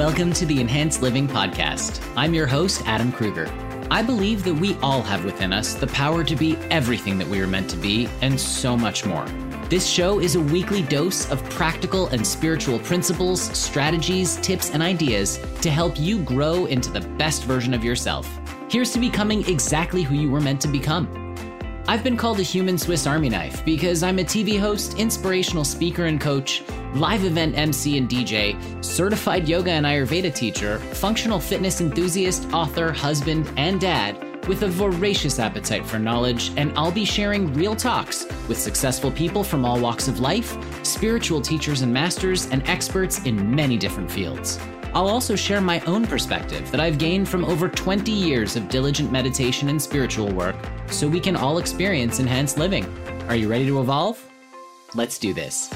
Welcome to the Enhanced Living Podcast. I'm your host, Adam Kruger. I believe that we all have within us the power to be everything that we are meant to be and so much more. This show is a weekly dose of practical and spiritual principles, strategies, tips, and ideas to help you grow into the best version of yourself. Here's to becoming exactly who you were meant to become. I've been called a human Swiss Army knife because I'm a TV host, inspirational speaker and coach, live event MC and DJ, certified yoga and Ayurveda teacher, functional fitness enthusiast, author, husband, and dad with a voracious appetite for knowledge, and I'll be sharing real talks with successful people from all walks of life, spiritual teachers and masters, and experts in many different fields. I'll also share my own perspective that I've gained from over 20 years of diligent meditation and spiritual work so we can all experience enhanced living. Are you ready to evolve? Let's do this.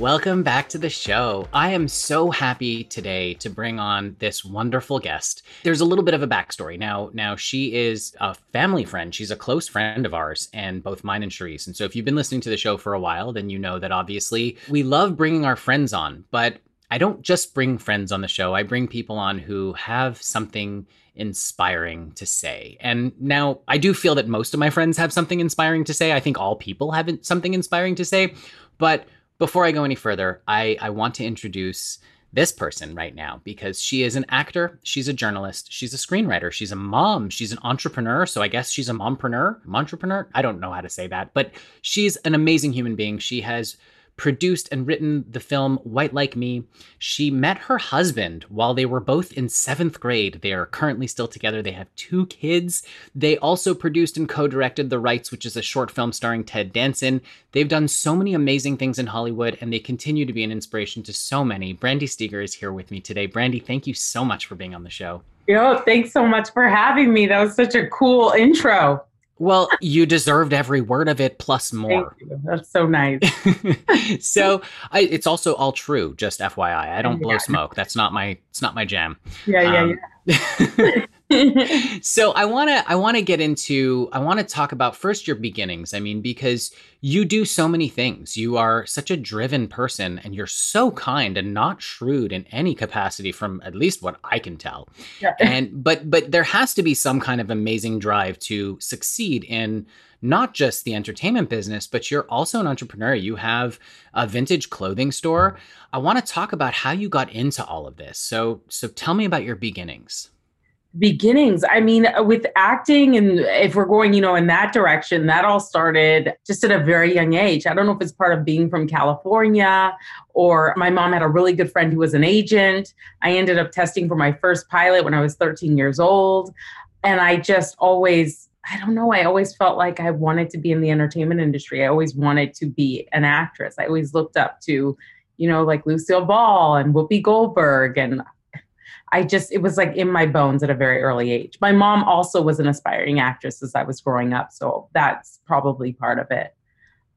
Welcome back to the show. I am so happy today to bring on this wonderful guest. There's a little bit of a backstory. Now, now she is a family friend. She's a close friend of ours, and both mine and Cherise. And so, if you've been listening to the show for a while, then you know that obviously we love bringing our friends on. But I don't just bring friends on the show, I bring people on who have something inspiring to say. And now I do feel that most of my friends have something inspiring to say. I think all people have something inspiring to say. But before I go any further, I, I want to introduce this person right now because she is an actor, she's a journalist, she's a screenwriter, she's a mom, she's an entrepreneur. So I guess she's a mompreneur, entrepreneur. I don't know how to say that, but she's an amazing human being. She has produced and written the film White Like Me. She met her husband while they were both in seventh grade. They are currently still together. They have two kids. They also produced and co directed The Rights, which is a short film starring Ted Danson. They've done so many amazing things in Hollywood and they continue to be an inspiration to so many. Brandy Steger is here with me today. Brandy, thank you so much for being on the show. Yo, thanks so much for having me. That was such a cool intro. Well, you deserved every word of it plus more. That's so nice. so I, it's also all true. Just FYI, I don't yeah. blow smoke. That's not my. It's not my jam. Yeah, yeah, um, yeah. so I want to I want to get into I want to talk about first your beginnings. I mean because you do so many things. You are such a driven person and you're so kind and not shrewd in any capacity from at least what I can tell. Yeah. And but but there has to be some kind of amazing drive to succeed in not just the entertainment business, but you're also an entrepreneur. You have a vintage clothing store. I want to talk about how you got into all of this. So so tell me about your beginnings beginnings i mean uh, with acting and if we're going you know in that direction that all started just at a very young age i don't know if it's part of being from california or my mom had a really good friend who was an agent i ended up testing for my first pilot when i was 13 years old and i just always I don't know. I always felt like I wanted to be in the entertainment industry. I always wanted to be an actress. I always looked up to, you know, like Lucille Ball and Whoopi Goldberg. And I just, it was like in my bones at a very early age. My mom also was an aspiring actress as I was growing up. So that's probably part of it.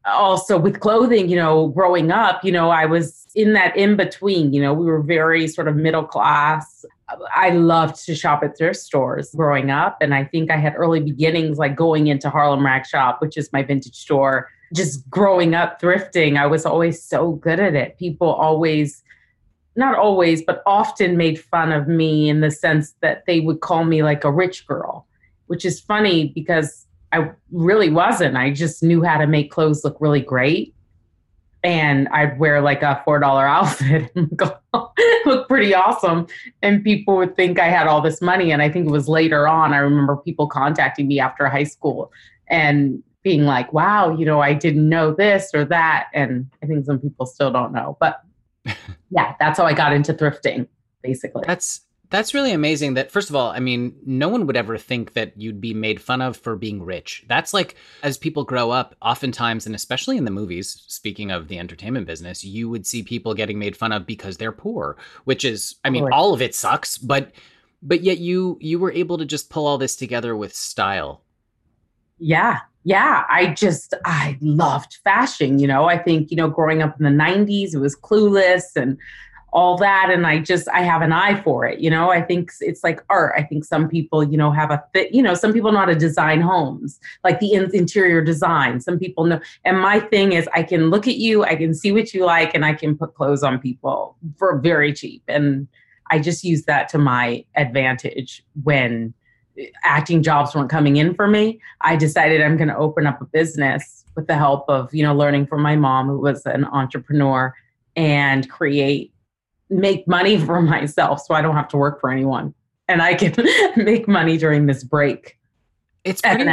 Also, with clothing, you know, growing up, you know, I was in that in between, you know, we were very sort of middle class. I loved to shop at thrift stores growing up. And I think I had early beginnings like going into Harlem Rag Shop, which is my vintage store. Just growing up thrifting, I was always so good at it. People always not always, but often made fun of me in the sense that they would call me like a rich girl, which is funny because I really wasn't. I just knew how to make clothes look really great. And I'd wear like a $4 outfit and look pretty awesome. And people would think I had all this money. And I think it was later on, I remember people contacting me after high school and being like, wow, you know, I didn't know this or that. And I think some people still don't know. But yeah, that's how I got into thrifting, basically. That's that's really amazing that first of all, I mean, no one would ever think that you'd be made fun of for being rich. That's like as people grow up, oftentimes and especially in the movies, speaking of the entertainment business, you would see people getting made fun of because they're poor, which is I mean, all of it sucks, but but yet you you were able to just pull all this together with style. Yeah, yeah, I just, I loved fashion. You know, I think, you know, growing up in the 90s, it was clueless and all that. And I just, I have an eye for it. You know, I think it's like art. I think some people, you know, have a fit, you know, some people know how to design homes, like the in- interior design. Some people know. And my thing is, I can look at you, I can see what you like, and I can put clothes on people for very cheap. And I just use that to my advantage when acting jobs weren't coming in for me. I decided I'm going to open up a business with the help of, you know, learning from my mom who was an entrepreneur and create make money for myself so I don't have to work for anyone and I can make money during this break. It's pretty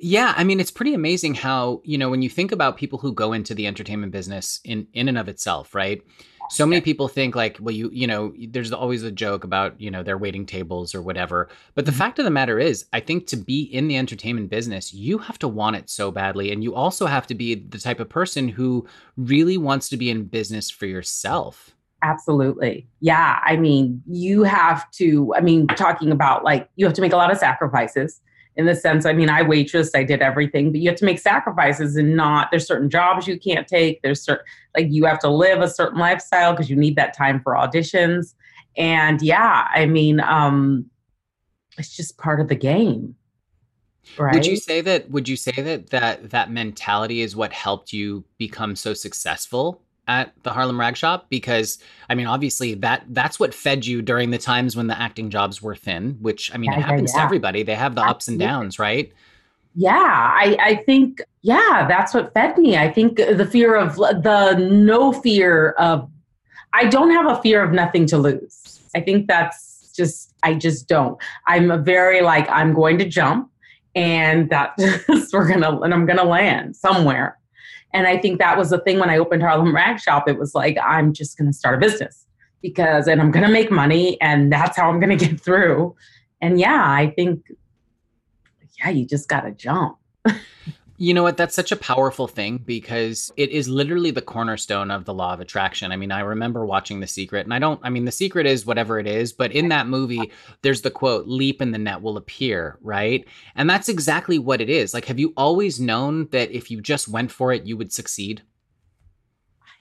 yeah, I mean it's pretty amazing how, you know, when you think about people who go into the entertainment business in in and of itself, right? so many people think like well you you know there's always a joke about you know they're waiting tables or whatever. But the mm-hmm. fact of the matter is i think to be in the entertainment business you have to want it so badly and you also have to be the type of person who really wants to be in business for yourself. Absolutely. Yeah i mean you have to i mean talking about like you have to make a lot of sacrifices in the sense, I mean, I waitress, I did everything, but you have to make sacrifices and not, there's certain jobs you can't take. There's certain, like, you have to live a certain lifestyle because you need that time for auditions. And yeah, I mean, um, it's just part of the game. Right. Would you say that, would you say that, that, that mentality is what helped you become so successful at the Harlem Rag Shop because I mean obviously that that's what fed you during the times when the acting jobs were thin, which I mean yeah, it happens yeah, yeah. to everybody. They have the Absolutely. ups and downs, right? Yeah, I I think yeah, that's what fed me. I think the fear of the no fear of I don't have a fear of nothing to lose. I think that's just I just don't. I'm a very like I'm going to jump and that we're gonna and I'm gonna land somewhere and I think that was the thing when I opened Harlem Rag Shop. It was like, I'm just going to start a business because, and I'm going to make money and that's how I'm going to get through. And yeah, I think, yeah, you just got to jump. You know what? That's such a powerful thing because it is literally the cornerstone of the law of attraction. I mean, I remember watching The Secret, and I don't, I mean, The Secret is whatever it is, but in that movie, there's the quote, leap and the net will appear, right? And that's exactly what it is. Like, have you always known that if you just went for it, you would succeed?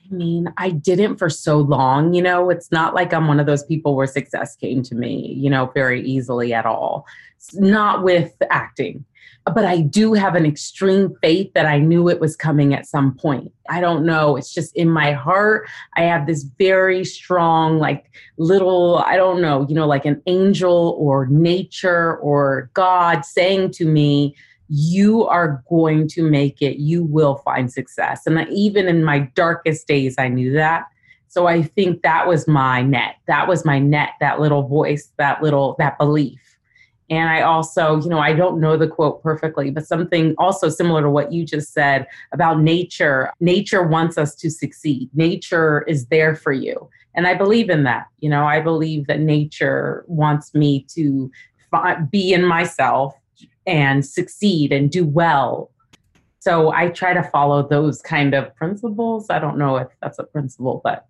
I mean, I didn't for so long. You know, it's not like I'm one of those people where success came to me, you know, very easily at all. not with acting but I do have an extreme faith that I knew it was coming at some point. I don't know. It's just in my heart. I have this very strong, like little, I don't know, you know, like an angel or nature or God saying to me, you are going to make it. You will find success. And even in my darkest days, I knew that. So I think that was my net. That was my net, that little voice, that little, that belief. And I also, you know, I don't know the quote perfectly, but something also similar to what you just said about nature. Nature wants us to succeed, nature is there for you. And I believe in that. You know, I believe that nature wants me to be in myself and succeed and do well. So I try to follow those kind of principles. I don't know if that's a principle, but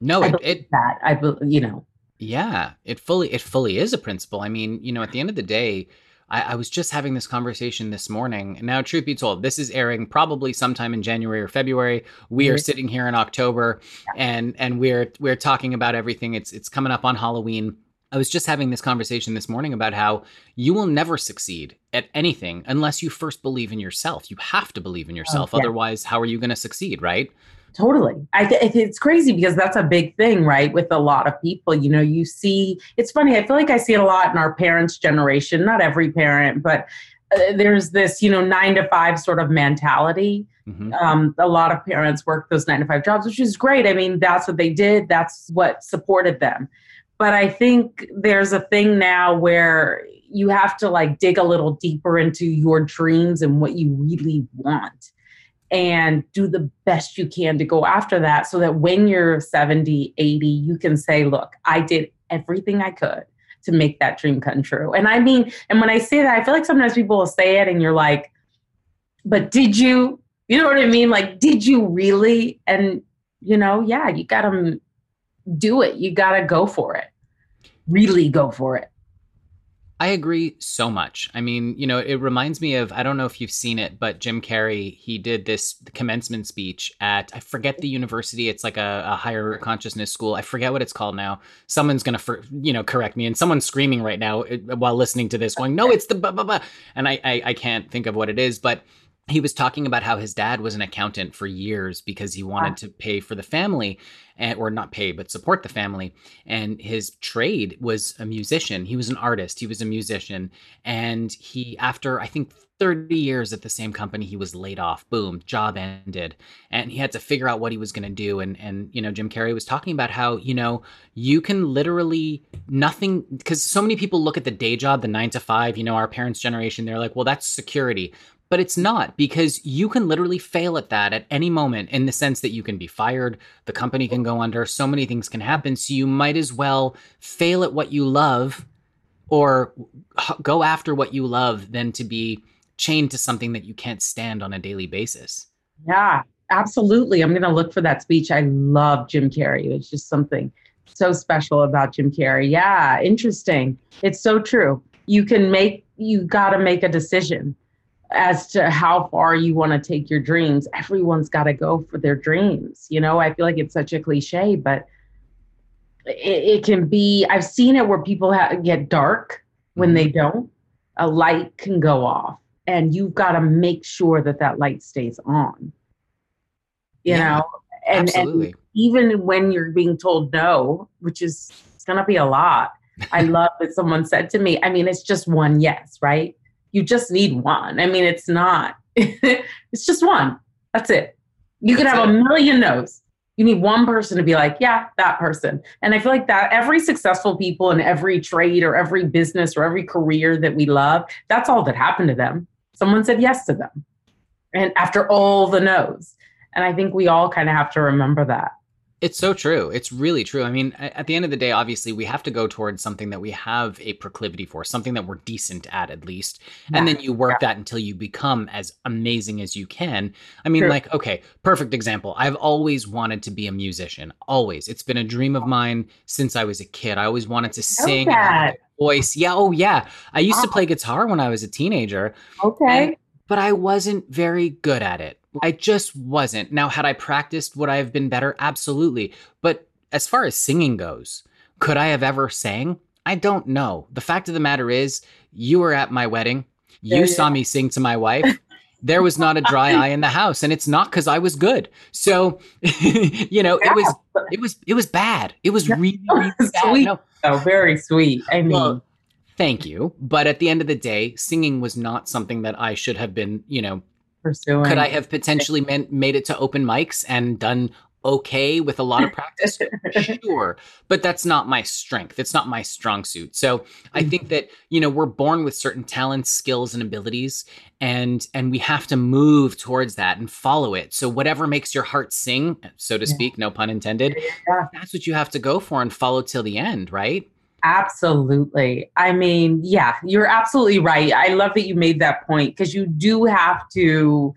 no, it, it that I, believe, you know, yeah, it fully it fully is a principle. I mean, you know, at the end of the day, I, I was just having this conversation this morning. Now, truth be told, this is airing probably sometime in January or February. We mm-hmm. are sitting here in October, and and we're we're talking about everything. It's it's coming up on Halloween. I was just having this conversation this morning about how you will never succeed at anything unless you first believe in yourself. You have to believe in yourself. Oh, yeah. Otherwise, how are you going to succeed, right? Totally. I th- it's crazy because that's a big thing, right? With a lot of people, you know, you see, it's funny. I feel like I see it a lot in our parents' generation, not every parent, but uh, there's this, you know, nine to five sort of mentality. Mm-hmm. Um, a lot of parents work those nine to five jobs, which is great. I mean, that's what they did, that's what supported them. But I think there's a thing now where you have to like dig a little deeper into your dreams and what you really want and do the best you can to go after that so that when you're 70, 80, you can say, look, I did everything I could to make that dream come true. And I mean, and when I say that, I feel like sometimes people will say it and you're like, but did you? You know what I mean? Like, did you really? And, you know, yeah, you got to do it. You got to go for it. Really go for it. I agree so much. I mean, you know, it reminds me of I don't know if you've seen it, but Jim Carrey, he did this commencement speech at I forget the university. It's like a, a higher consciousness school. I forget what it's called now. Someone's gonna, you know, correct me, and someone's screaming right now uh, while listening to this, going, "No, it's the blah blah blah," and I, I I can't think of what it is, but he was talking about how his dad was an accountant for years because he wanted to pay for the family and, or not pay but support the family. And his trade was a musician. He was an artist. He was a musician. And he after i think 30 years at the same company he was laid off. Boom job ended. And he had to figure out what he was going to do. And and you know Jim Carrey was talking about how you know you can literally nothing cuz so many people look at the day job the 9 to 5 you know our parents generation they're like well that's security but it's not because you can literally fail at that at any moment in the sense that you can be fired, the company can go under, so many things can happen. So you might as well fail at what you love or go after what you love than to be chained to something that you can't stand on a daily basis. Yeah, absolutely. I'm going to look for that speech. I love Jim Carrey. It's just something so special about Jim Carrey. Yeah, interesting. It's so true. You can make, you got to make a decision as to how far you want to take your dreams. Everyone's got to go for their dreams. You know, I feel like it's such a cliche, but it, it can be. I've seen it where people ha- get dark when mm-hmm. they don't. A light can go off, and you've got to make sure that that light stays on. You yeah, know, and, absolutely. and even when you're being told no, which is it's going to be a lot. I love that someone said to me, I mean, it's just one yes, right? You just need one. I mean, it's not, it's just one. That's it. You could have a million no's. You need one person to be like, yeah, that person. And I feel like that every successful people in every trade or every business or every career that we love, that's all that happened to them. Someone said yes to them. And after all the no's. And I think we all kind of have to remember that. It's so true. It's really true. I mean, at the end of the day, obviously, we have to go towards something that we have a proclivity for, something that we're decent at, at least. Yeah. And then you work yeah. that until you become as amazing as you can. I mean, true. like, okay, perfect example. I've always wanted to be a musician, always. It's been a dream of mine since I was a kid. I always wanted to sing. Voice. Yeah. Oh, yeah. I used to play guitar when I was a teenager. Okay. And, but I wasn't very good at it. I just wasn't. Now, had I practiced, would I have been better? Absolutely. But as far as singing goes, could I have ever sang? I don't know. The fact of the matter is, you were at my wedding. You yeah, saw me sing to my wife. there was not a dry eye in the house and it's not because i was good so you know yeah. it was it was it was bad it was really, really sweet no. oh very sweet i mean well, thank you but at the end of the day singing was not something that i should have been you know pursuing. Could I have potentially meant, made it to open mics and done okay with a lot of practice? sure. But that's not my strength. It's not my strong suit. So I mm. think that, you know, we're born with certain talents, skills, and abilities, and and we have to move towards that and follow it. So whatever makes your heart sing, so to speak, no pun intended, yeah. that's what you have to go for and follow till the end, right? Absolutely. I mean, yeah, you're absolutely right. I love that you made that point because you do have to,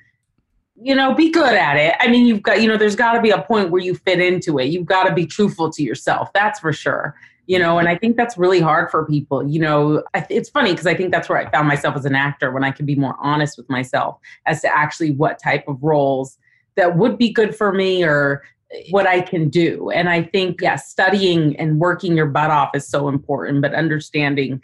you know, be good at it. I mean, you've got, you know, there's got to be a point where you fit into it. You've got to be truthful to yourself. That's for sure. You know, and I think that's really hard for people. You know, it's funny because I think that's where I found myself as an actor when I could be more honest with myself as to actually what type of roles that would be good for me or what I can do. And I think, yes, yeah, studying and working your butt off is so important, but understanding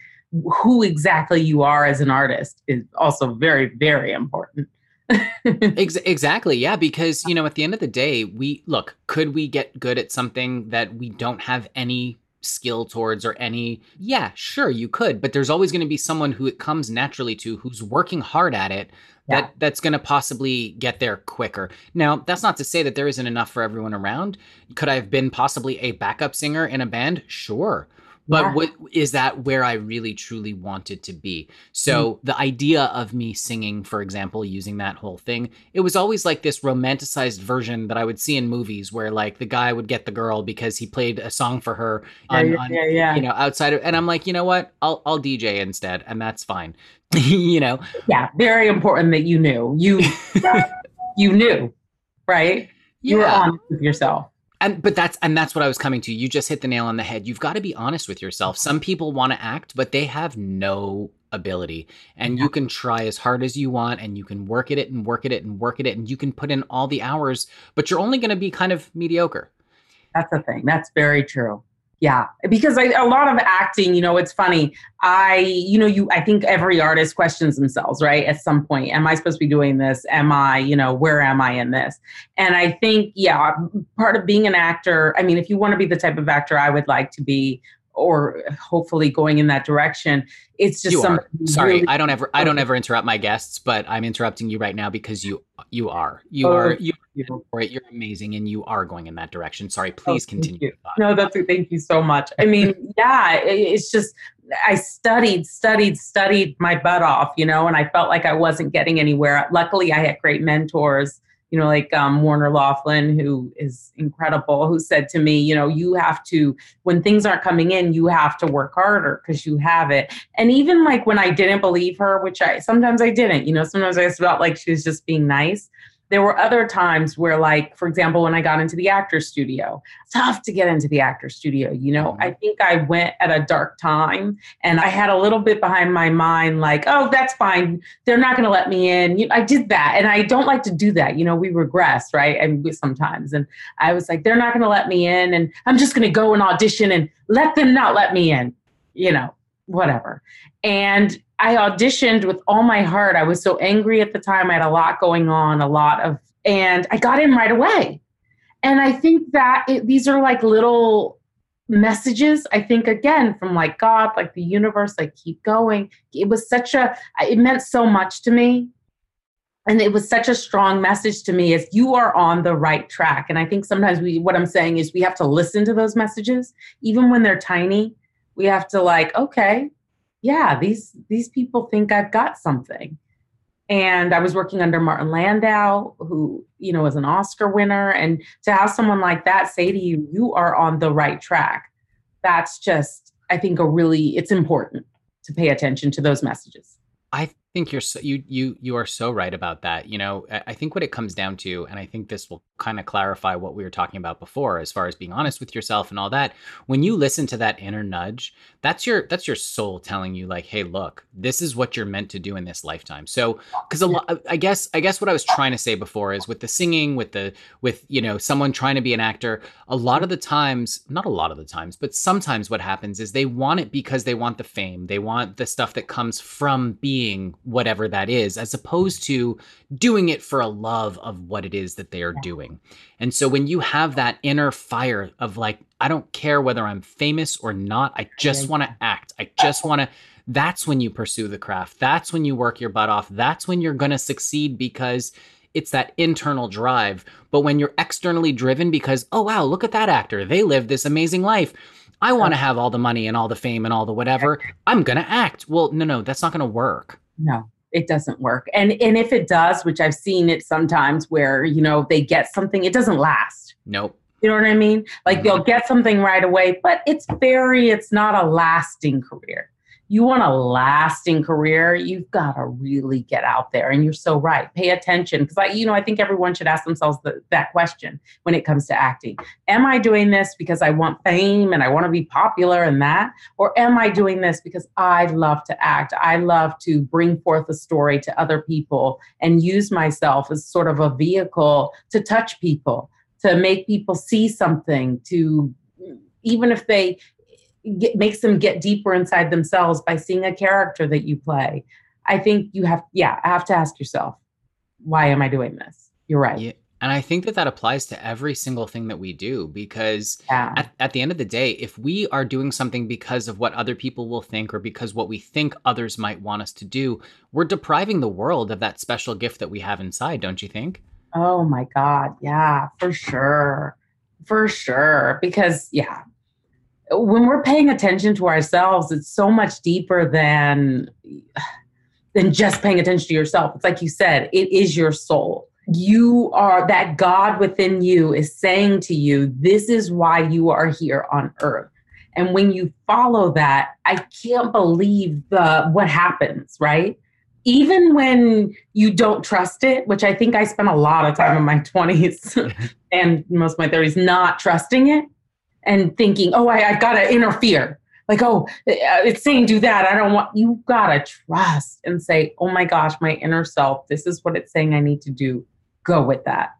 who exactly you are as an artist is also very, very important. exactly. Yeah. Because, you know, at the end of the day, we look, could we get good at something that we don't have any skill towards or any yeah sure you could but there's always going to be someone who it comes naturally to who's working hard at it that that's going to possibly get there quicker. Now that's not to say that there isn't enough for everyone around. Could i have been possibly a backup singer in a band? Sure but yeah. what is that where I really truly wanted to be? So mm. the idea of me singing, for example, using that whole thing, it was always like this romanticized version that I would see in movies where like the guy would get the girl because he played a song for her on, yeah, on yeah, yeah. you know outside of and I'm like, you know what? I'll I'll DJ instead and that's fine. you know. Yeah, very important that you knew. You you knew, right? You were honest with yourself and but that's and that's what I was coming to. You just hit the nail on the head. You've got to be honest with yourself. Some people want to act, but they have no ability. And yeah. you can try as hard as you want and you can work at it and work at it and work at it and you can put in all the hours, but you're only going to be kind of mediocre. That's the thing. That's very true. Yeah because I, a lot of acting you know it's funny. I you know you i think every artist questions themselves right at some point. Am i supposed to be doing this? Am i you know where am i in this? And i think yeah part of being an actor i mean if you want to be the type of actor i would like to be or hopefully going in that direction. It's just some. Sorry, really- I don't ever I don't ever interrupt my guests, but I'm interrupting you right now because you you are you oh, are you are you're amazing and you are going in that direction. Sorry, oh, please oh, continue. No, that's thank you so much. I mean, yeah, it, it's just I studied, studied, studied my butt off, you know, and I felt like I wasn't getting anywhere. Luckily, I had great mentors you know, like um, Warner Loughlin, who is incredible, who said to me, you know, you have to, when things aren't coming in, you have to work harder because you have it. And even like when I didn't believe her, which I sometimes I didn't, you know, sometimes I felt like she was just being nice there were other times where like for example when i got into the actor studio tough to get into the actor studio you know? Mm-hmm. i think i went at a dark time and i had a little bit behind my mind like oh that's fine. They're not going to let me in. You know, i did that and i don't like to do that you know? We regress right? And sometimes and i was like they're not going to let me in and i'm just going to go and audition and let them not let me in you know? Whatever. And I auditioned with all my heart. I was so angry at the time. I had a lot going on, a lot of, and I got in right away. And I think that it, these are like little messages. I think again from like God, like the universe, like keep going. It was such a, it meant so much to me. And it was such a strong message to me as you are on the right track. And I think sometimes we, what I'm saying is we have to listen to those messages, even when they're tiny. We have to like, okay, yeah, these these people think I've got something. And I was working under Martin Landau, who, you know, was an Oscar winner. And to have someone like that say to you, you are on the right track, that's just, I think, a really, it's important to pay attention to those messages. I think you're so, you you you are so right about that. You know, I think what it comes down to, and I think this will kind of clarify what we were talking about before, as far as being honest with yourself and all that. When you listen to that inner nudge, that's your that's your soul telling you, like, hey, look, this is what you're meant to do in this lifetime. So, because a lot, I guess I guess what I was trying to say before is with the singing, with the with you know someone trying to be an actor, a lot of the times, not a lot of the times, but sometimes what happens is they want it because they want the fame, they want the stuff that comes from being whatever whatever that is, as opposed to doing it for a love of what it is that they are doing. And so when you have that inner fire of like, I don't care whether I'm famous or not, I just want to act. I just want to. That's when you pursue the craft. That's when you work your butt off. That's when you're going to succeed because it's that internal drive. But when you're externally driven because, oh, wow, look at that actor. They live this amazing life. I want to have all the money and all the fame and all the whatever. I'm going to act. Well, no, no, that's not going to work. No, it doesn't work. And and if it does, which I've seen it sometimes where, you know, they get something, it doesn't last. Nope. You know what I mean? Like mm-hmm. they'll get something right away, but it's very it's not a lasting career you want a lasting career, you've got to really get out there. And you're so right. Pay attention. Because I, you know, I think everyone should ask themselves the, that question when it comes to acting. Am I doing this because I want fame and I want to be popular and that? Or am I doing this because I love to act? I love to bring forth a story to other people and use myself as sort of a vehicle to touch people, to make people see something, to even if they get, makes them get deeper inside themselves by seeing a character that you play. I think you have, yeah, I have to ask yourself, why am I doing this? You're right. Yeah. And I think that that applies to every single thing that we do because yeah. at, at the end of the day, if we are doing something because of what other people will think or because what we think others might want us to do, we're depriving the world of that special gift that we have inside, don't you think? Oh my God. Yeah, for sure. For sure. Because, yeah, when we're paying attention to ourselves, it's so much deeper than than just paying attention to yourself. It's like you said, it is your soul. You are that God within you is saying to you, this is why you are here on earth. And when you follow that, I can't believe the what happens, right? Even when you don't trust it, which I think I spent a lot of time in my 20s and most of my 30s not trusting it and thinking, oh, I, I got to interfere. Like, oh, uh, it's saying do that. I don't want, you got to trust and say, oh my gosh, my inner self, this is what it's saying I need to do. Go with that.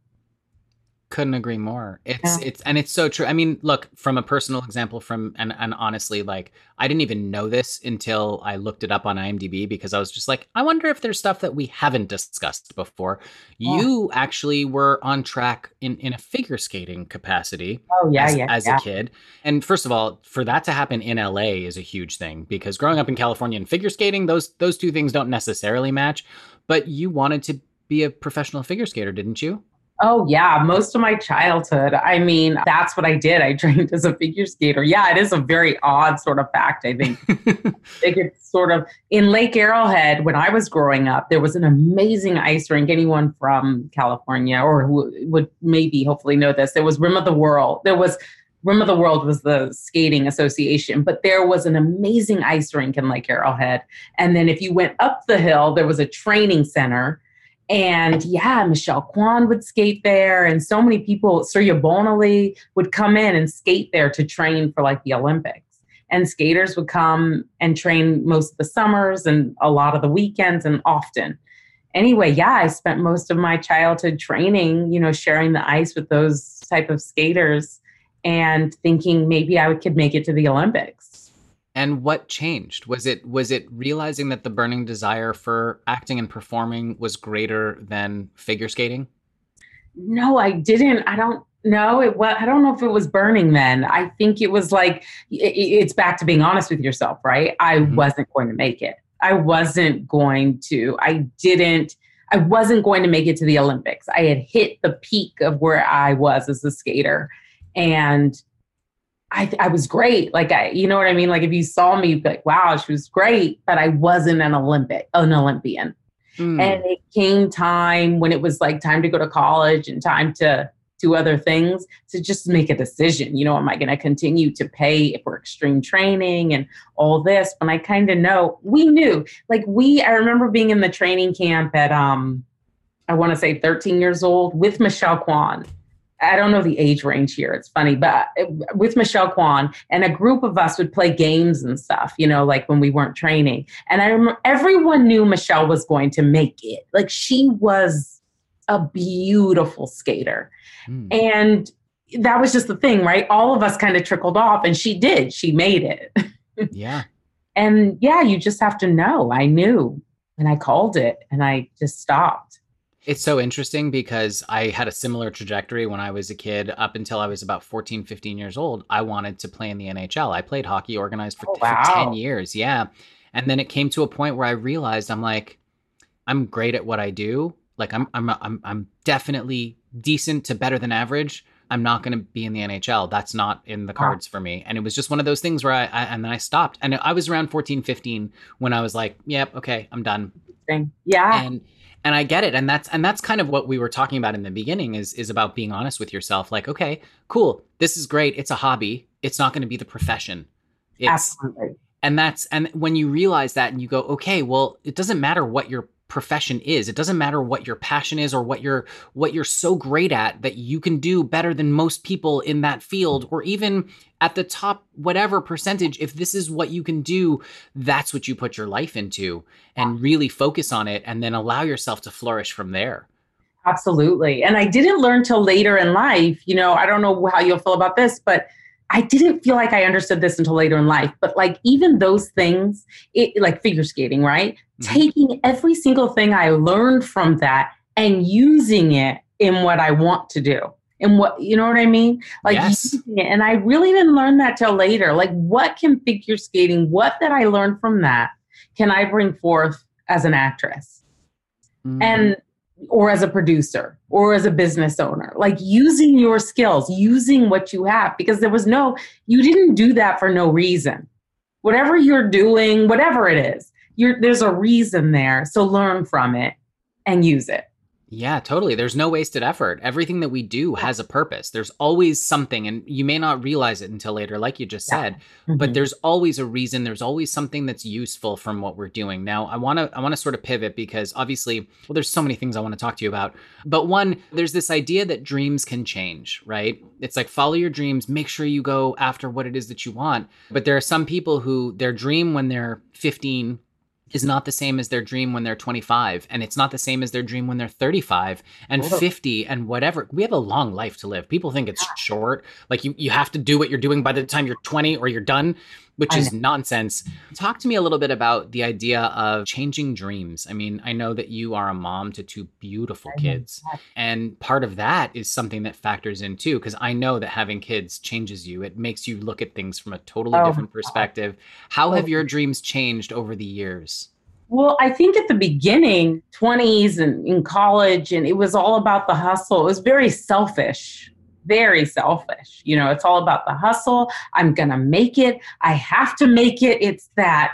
Couldn't agree more. It's yeah. it's and it's so true. I mean, look, from a personal example from and and honestly like I didn't even know this until I looked it up on IMDb because I was just like, I wonder if there's stuff that we haven't discussed before. Oh. You actually were on track in in a figure skating capacity. Oh yeah, as, yeah. As yeah. a kid. And first of all, for that to happen in LA is a huge thing because growing up in California and figure skating, those those two things don't necessarily match, but you wanted to be a professional figure skater, didn't you? Oh, yeah. Most of my childhood. I mean, that's what I did. I trained as a figure skater. Yeah, it is a very odd sort of fact, I think. I think it's sort of in Lake Arrowhead, when I was growing up, there was an amazing ice rink. Anyone from California or who would maybe hopefully know this, there was Rim of the World. There was Rim of the World was the skating association, but there was an amazing ice rink in Lake Arrowhead. And then if you went up the hill, there was a training center and yeah, Michelle Kwan would skate there, and so many people, Surya Bonaly would come in and skate there to train for like the Olympics. And skaters would come and train most of the summers and a lot of the weekends and often. Anyway, yeah, I spent most of my childhood training, you know, sharing the ice with those type of skaters and thinking maybe I could make it to the Olympics. And what changed? Was it was it realizing that the burning desire for acting and performing was greater than figure skating? No, I didn't. I don't know. It was. I don't know if it was burning then. I think it was like it, it's back to being honest with yourself, right? I mm-hmm. wasn't going to make it. I wasn't going to. I didn't. I wasn't going to make it to the Olympics. I had hit the peak of where I was as a skater, and I, I was great. Like I, you know what I mean? Like if you saw me, like, wow, she was great, but I wasn't an Olympic, an Olympian. Mm. And it came time when it was like time to go to college and time to do other things to just make a decision. You know, am I going to continue to pay for extreme training and all this? When I kind of know, we knew, like we, I remember being in the training camp at, um, I want to say 13 years old with Michelle Kwan I don't know the age range here. It's funny, but with Michelle Kwan and a group of us would play games and stuff, you know, like when we weren't training. And I remember everyone knew Michelle was going to make it. Like she was a beautiful skater. Mm. And that was just the thing, right? All of us kind of trickled off and she did. She made it. yeah. And yeah, you just have to know. I knew and I called it and I just stopped. It's so interesting because I had a similar trajectory when I was a kid up until I was about 14, 15 years old. I wanted to play in the NHL. I played hockey organized for, oh, wow. for 10 years. Yeah. And then it came to a point where I realized I'm like, I'm great at what I do. Like I'm, I'm, I'm, I'm definitely decent to better than average. I'm not going to be in the NHL. That's not in the cards wow. for me. And it was just one of those things where I, I, and then I stopped. And I was around 14, 15 when I was like, yep, okay, I'm done. Yeah. And and i get it and that's and that's kind of what we were talking about in the beginning is is about being honest with yourself like okay cool this is great it's a hobby it's not going to be the profession. It's, absolutely. And that's and when you realize that and you go okay well it doesn't matter what your profession is. It doesn't matter what your passion is or what you're what you're so great at that you can do better than most people in that field or even at the top whatever percentage if this is what you can do that's what you put your life into and really focus on it and then allow yourself to flourish from there. Absolutely. And i didn't learn till later in life you know i don't know how you'll feel about this but I didn't feel like I understood this until later in life, but like even those things, it, like figure skating, right? Mm-hmm. Taking every single thing I learned from that and using it in what I want to do. And what you know what I mean? Like yes. and I really didn't learn that till later. Like what can figure skating, what that I learned from that can I bring forth as an actress? Mm-hmm. And or as a producer or as a business owner like using your skills using what you have because there was no you didn't do that for no reason. Whatever you're doing whatever it is there's a reason there so learn from it and use it yeah, totally. There's no wasted effort. Everything that we do has a purpose. There's always something, and you may not realize it until later, like you just said. Mm-hmm. But there's always a reason. There's always something that's useful from what we're doing. Now, I want to I want to sort of pivot because obviously, well, there's so many things I want to talk to you about. But one, there's this idea that dreams can change, right? It's like follow your dreams. Make sure you go after what it is that you want. But there are some people who their dream when they're 15 is not the same as their dream when they're 25 and it's not the same as their dream when they're 35 and 50 and whatever. We have a long life to live. People think it's short. Like you, you have to do what you're doing by the time you're 20 or you're done which is nonsense. Talk to me a little bit about the idea of changing dreams. I mean i know that you are a mom to two beautiful kids and part of that is something that factors in too because i know that having kids changes you. It makes you look at things from a totally oh, different perspective. How have your dreams changed over the years? Well, I think at the beginning, 20s and in college, and it was all about the hustle. It was very selfish, very selfish. You know, it's all about the hustle. I'm going to make it. I have to make it. It's that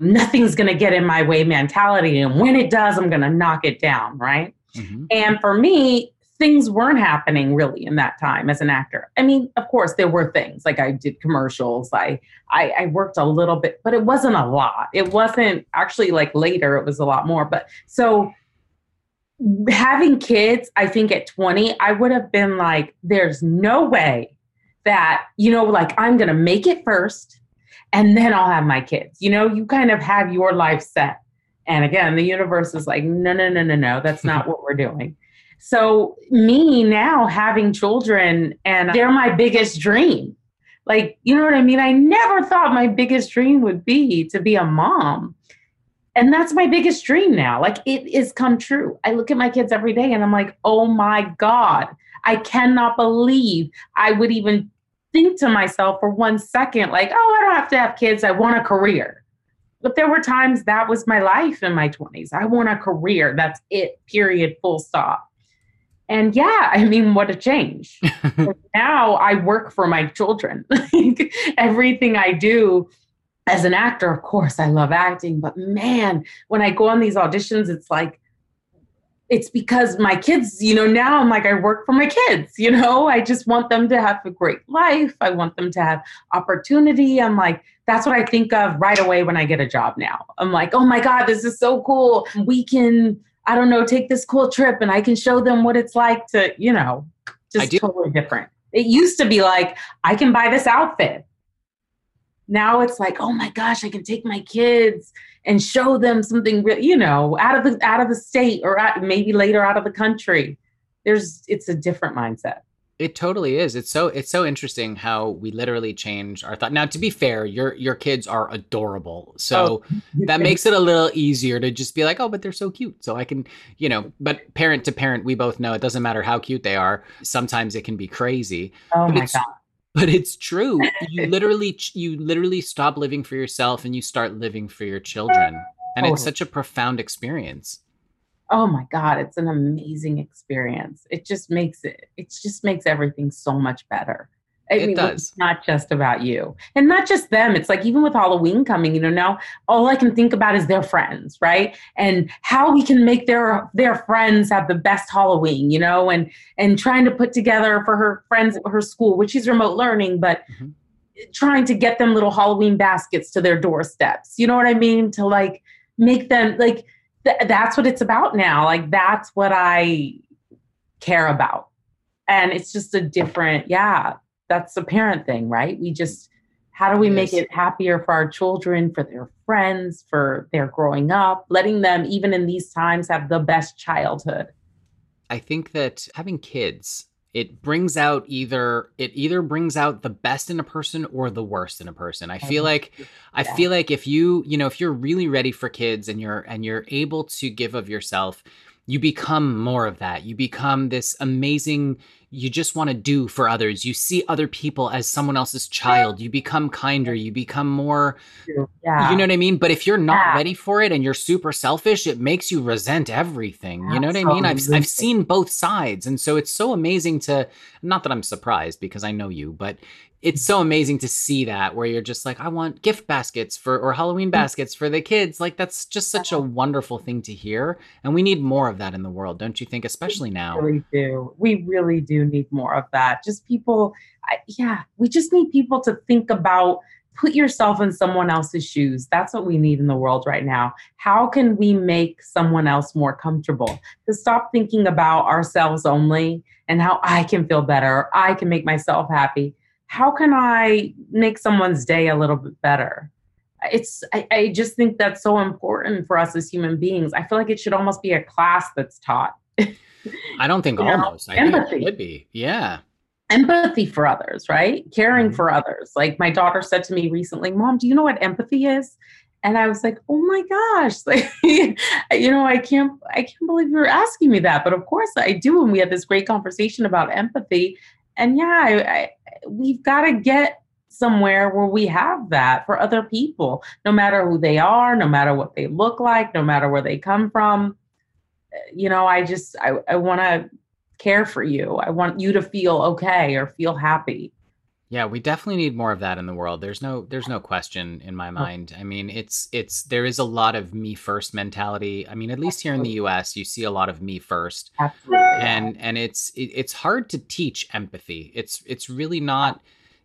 nothing's going to get in my way mentality. And when it does, I'm going to knock it down. Right. Mm-hmm. And for me, things weren't happening really in that time as an actor. I mean, of course, there were things like I did commercials. I, I, I worked a little bit, but it wasn't a lot. It wasn't actually like later. It was a lot more. But so having kids, I think at 20, I would have been like, there's no way that, you know, like I'm going to make it first and then I'll have my kids. You know, you kind of have your life set. And again, the universe is like, no, no, no, no, no, that's not what we're doing. So, me now having children, and they're my biggest dream. Like, you know what I mean? I never thought my biggest dream would be to be a mom. And that's my biggest dream now. Like, it is come true. I look at my kids every day and I'm like, oh my God, I cannot believe I would even think to myself for one second, like, oh, I don't have to have kids. I want a career. But there were times that was my life in my 20s. I want a career. That's it, period, full stop. And yeah, I mean, what a change. now I work for my children. Everything I do as an actor, of course, I love acting, but man, when I go on these auditions, it's like, it's because my kids, you know, now I'm like, I work for my kids, you know, I just want them to have a great life. I want them to have opportunity. I'm like, that's what I think of right away when I get a job now. I'm like, oh my God, this is so cool. We can I don't know, take this cool trip and I can show them what it's like to, you know, just totally different. It used to be like, I can buy this outfit. Now it's like, oh my gosh, I can take my kids and show them something, real, you know, out of the out of the state or out, maybe later out of the country. There's, it's a different mindset. It totally is. It's so it's so interesting how we literally change our thought. Now, to be fair, your your kids are adorable, so oh, that makes it a little easier to just be like, oh, but they're so cute. So I can, you know. But parent to parent, we both know it doesn't matter how cute they are. Sometimes it can be crazy. Oh my god! But it's true. You literally you literally stop living for yourself and you start living for your children, and it's such a profound experience. Oh my god it's an amazing experience. It just makes it it just makes everything so much better I it mean, does. It's not just about you. And not just them. It's like even with Halloween coming, you know, now all I can think about is their friends, right? And how we can make their their friends have the best Halloween, you know, and and trying to put together for her friends at her school, which is remote learning, but mm-hmm. trying to get them little Halloween baskets to their doorsteps. You know what I mean? To like make them like th- that's what it's about now. Like that's what I care about. And it's just a different, yeah, that's a parent thing, right? We just how do we make it happier for our children, for their friends, for their growing up, letting them even in these times have the best childhood. I think that having kids it brings out either it either brings out the best in a person or the worst in a person i feel like i feel like if you you know if you're really ready for kids and you're and you're able to give of yourself you become more of that you become this amazing you just want to do for others. You see other people as someone else's child. You become kinder. You become more, yeah. you know what I mean? But if you're not yeah. ready for it and you're super selfish, it makes you resent everything. You know what I mean? I've, I've seen both sides. And so it's so amazing to, not that I'm surprised because I know you, but it's so amazing to see that where you're just like i want gift baskets for or halloween mm. baskets for the kids. Like that's just such a wonderful thing to hear and we need more of that in the world don't you think especially now? we really do. We really do need more of that. Just people I, yeah we just need people to think about put yourself in someone else's shoes. That's what we need in the world right now. How can we make someone else more comfortable? To stop thinking about ourselves only and how i can feel better i can make myself happy how can I make someone's day a little bit better? it's I, I just think that's so important for us as human beings. I feel like it should almost be a class that's taught. I don't think almost. Know? I Empathy. think it would be. Yeah empathy for others, right? Caring mm-hmm. for others. Like my daughter said to me recently, Mom, do you know what empathy is? And I was like, oh my gosh, like, you know, I can't, I can't believe you're asking me that. But of course I do. And we had this great conversation about empathy. And yeah, I, I, we've got to get somewhere where we have that for other people, no matter who they are, no matter what they look like, no matter where they come from. You know, I just, I, I want to care for you. I want you to feel okay or feel happy. Yeah, we definitely need more of that in the world. There's no there's no question in my mind. I mean, it's it's there is a lot of me first mentality. I mean, at least here in the US, you see a lot of me first. Absolutely. And and it's it, it's hard to teach empathy. It's it's really not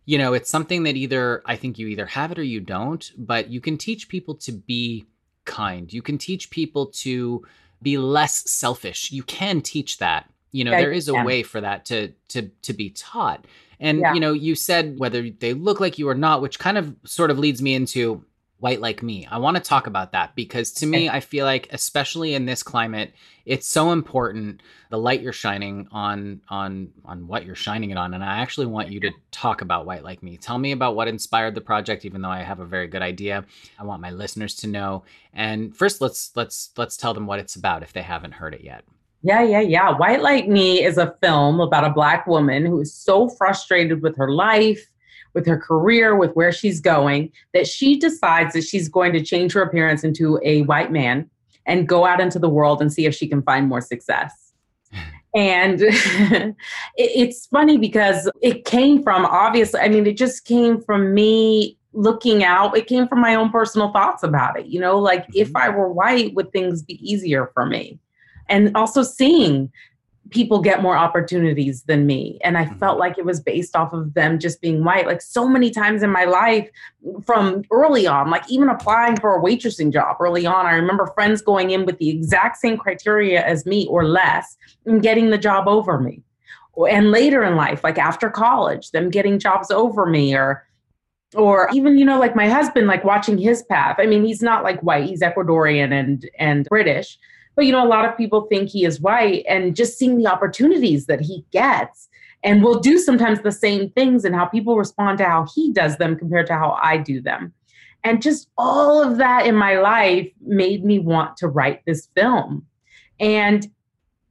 you know, it's something that either I think you either have it or you don't, but you can teach people to be kind. You can teach people to be less selfish. You can teach that you know, there is a way for that to to to be taught. And yeah. you know, you said whether they look like you or not, which kind of sort of leads me into white like me. I want to talk about that because to me, I feel like especially in this climate, it's so important the light you're shining on on on what you're shining it on and I actually want you to talk about white like me. Tell me about what inspired the project even though I have a very good idea. I want my listeners to know. And first let's let's let's tell them what it's about if they haven't heard it yet. Yeah, yeah, yeah. White Like Me is a film about a Black woman who is so frustrated with her life, with her career, with where she's going, that she decides that she's going to change her appearance into a white man and go out into the world and see if she can find more success. And it's funny because it came from obviously, I mean, it just came from me looking out. It came from my own personal thoughts about it. You know, like if mm-hmm. I were white, would things be easier for me? And also seeing people get more opportunities than me. And I mm-hmm. felt like it was based off of them just being white. Like so many times in my life from early on, like even applying for a waitressing job early on, I remember friends going in with the exact same criteria as me or less and getting the job over me. And later in life, like after college, them getting jobs over me or or even you know like my husband like watching his path i mean he's not like white he's ecuadorian and and british but you know, a lot of people think he is white, and just seeing the opportunities that he gets and will do sometimes the same things and how people respond to how he does them compared to how I do them. And just all of that in my life made me want to write this film. And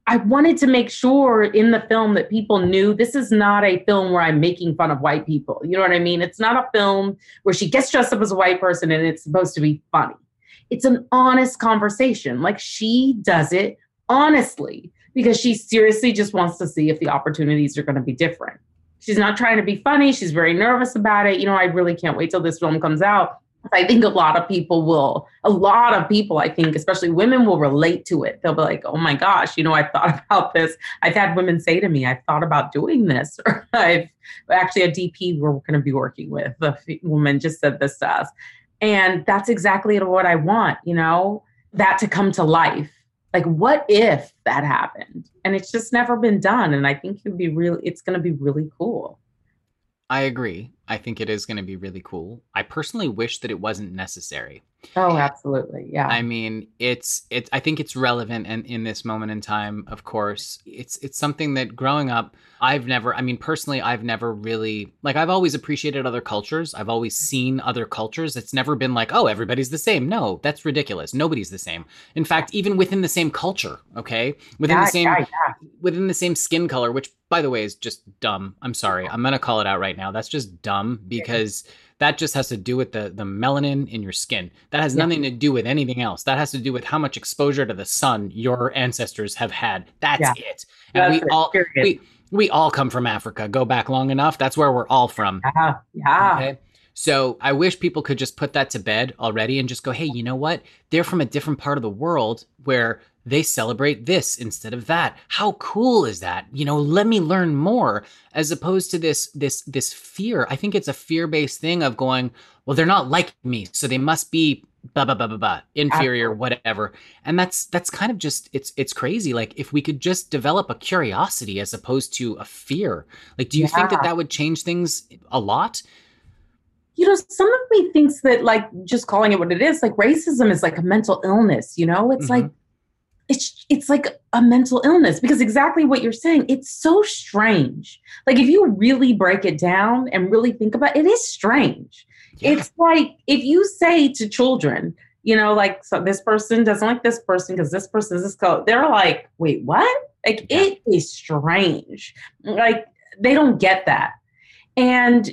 I wanted to make sure in the film that people knew this is not a film where I'm making fun of white people. You know what I mean? It's not a film where she gets dressed up as a white person and it's supposed to be funny it's an honest conversation. Like she does it honestly because she seriously just wants to see if the opportunities are going to be different. She's not trying to be funny. She's very nervous about it. You know, I really can't wait till this film comes out. I think a lot of people will, a lot of people, I think, especially women, will relate to it. They'll be like, oh my gosh, you know, I thought about this. I've had women say to me, I've thought about doing this. Or I've actually a DP we're going to be working with. The woman just said this to us. And that's exactly what I want, you know, that to come to life. Like, what if that happened? And it's just never been done. And I think it'd be really, it's going to be really cool. I agree. I think it is going to be really cool. I personally wish that it wasn't necessary. Oh, absolutely. Yeah. I mean, it's it's I think it's relevant and in this moment in time, of course. It's it's something that growing up, I've never I mean, personally, I've never really like I've always appreciated other cultures. I've always seen other cultures. It's never been like, "Oh, everybody's the same." No, that's ridiculous. Nobody's the same. In fact, even within the same culture, okay? Within yeah, the same yeah, yeah. within the same skin color, which by the way is just dumb. I'm sorry. Oh. I'm going to call it out right now. That's just dumb because that just has to do with the the melanin in your skin. That has nothing to do with anything else. That has to do with how much exposure to the sun your ancestors have had. That's yeah. it. And That's we all we we all come from Africa. Go back long enough. That's where we're all from. Yeah. Yeah. Okay. So I wish people could just put that to bed already and just go, hey, you know what? They're from a different part of the world where they celebrate this instead of that. How cool is that? You know, let me learn more as opposed to this this this fear. I think it's a fear-based thing of going, well, they're not like me, so they must be blah blah blah blah blah inferior Absolutely. whatever and that's that's kind of just it's it's crazy like if we could just develop a curiosity as opposed to a fear like do you yeah. think that that would change things a lot you know, some of me thinks that like just calling it what it is, like racism is like a mental illness, you know? It's mm-hmm. like it's it's like a mental illness because exactly what you're saying, it's so strange. Like if you really break it down and really think about it, it is strange. Yeah. It's like if you say to children, you know, like so this person doesn't like this person because this person is this color, they're like, wait, what? Like yeah. it is strange. Like they don't get that. And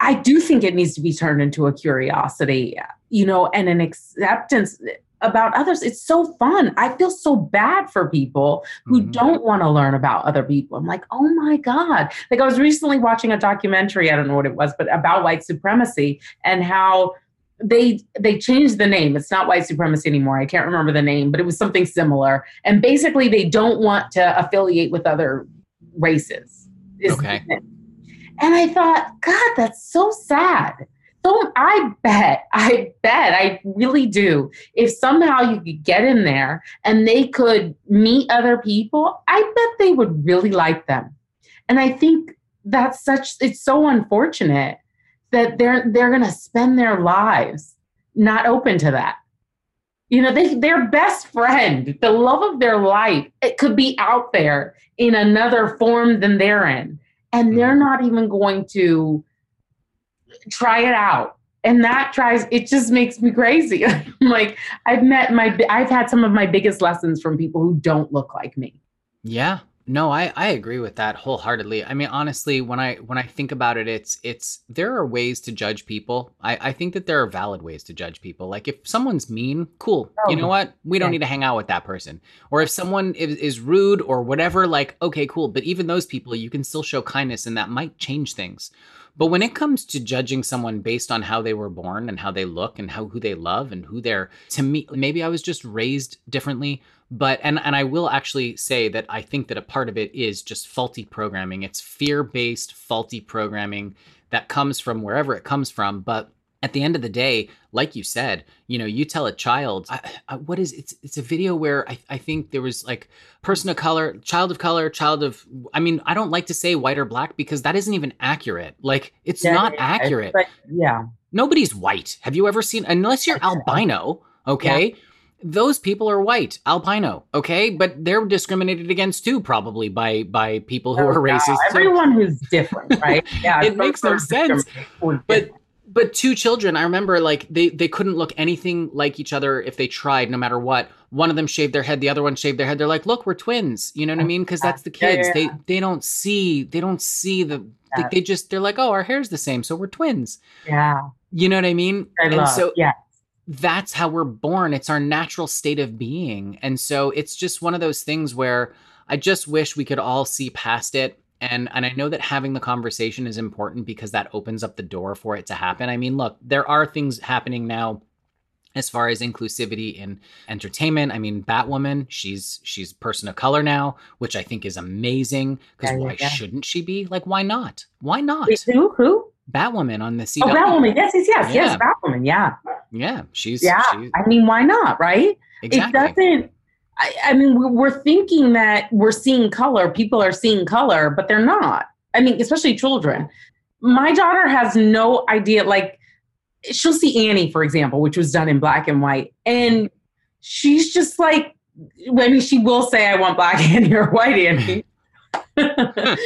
I do think it needs to be turned into a curiosity, you know, and an acceptance about others. It's so fun. I feel so bad for people who mm-hmm. don't want to learn about other people. I'm like, oh my God. Like I was recently watching a documentary, I don't know what it was, but about white supremacy and how they they changed the name. It's not white supremacy anymore. I can't remember the name, but it was something similar. And basically they don't want to affiliate with other races. Okay. And I thought, God, that's so sad. So I bet, I bet, I really do. If somehow you could get in there and they could meet other people, I bet they would really like them. And I think that's such it's so unfortunate that they're they're gonna spend their lives not open to that. You know, they, their best friend, the love of their life, it could be out there in another form than they're in and they're mm-hmm. not even going to try it out and that tries it just makes me crazy like i've met my i've had some of my biggest lessons from people who don't look like me yeah no, I, I agree with that wholeheartedly. I mean, honestly, when I when I think about it, it's it's there are ways to judge people. I, I think that there are valid ways to judge people. Like if someone's mean, cool. Oh, you know oh, what? We don't yeah. need to hang out with that person. Or if someone is, is rude or whatever, like, okay, cool. But even those people, you can still show kindness and that might change things. But when it comes to judging someone based on how they were born and how they look and how who they love and who they're to me, maybe I was just raised differently but and and I will actually say that I think that a part of it is just faulty programming. It's fear-based faulty programming that comes from wherever it comes from, but at the end of the day, like you said, you know, you tell a child, I, I, what is it's it's a video where I, I think there was like person of color, child of color, child of I mean, I don't like to say white or black because that isn't even accurate. Like it's yeah, not accurate. But, yeah. Nobody's white. Have you ever seen unless you're albino, okay? Yeah those people are white, albino, okay, but they're discriminated against too, probably by by people who oh, are racist. Everyone who's different, right? Yeah, it makes no sense. But but two children, I remember like they they couldn't look anything like each other if they tried, no matter what. One of them shaved their head, the other one shaved their head. They're like, look, we're twins. You know what I mean? Because that's the kids. Yeah, yeah, yeah. They they don't see they don't see the they, they, just they're like, oh, our hair's the same, so we're twins. Yeah. You know what I mean? I and love, so yeah that's how we're born. It's our natural state of being. And so it's just one of those things where I just wish we could all see past it. And and I know that having the conversation is important because that opens up the door for it to happen. I mean, look, there are things happening now as far as inclusivity in entertainment. I mean, Batwoman, she's she's person of color now, which I think is amazing. Because yeah, why yeah. shouldn't she be? Like, why not? Why not? Wait, who? Who? Batwoman on the CW. Oh, Batwoman. Yes, yes, yes, yeah. yes. Batwoman. Yeah. Yeah, she's. Yeah. She's, I mean, why not? Right? Exactly. It doesn't. I, I mean, we're thinking that we're seeing color. People are seeing color, but they're not. I mean, especially children. My daughter has no idea. Like, she'll see Annie, for example, which was done in black and white, and she's just like, I mean, she will say, "I want black Annie or white Annie."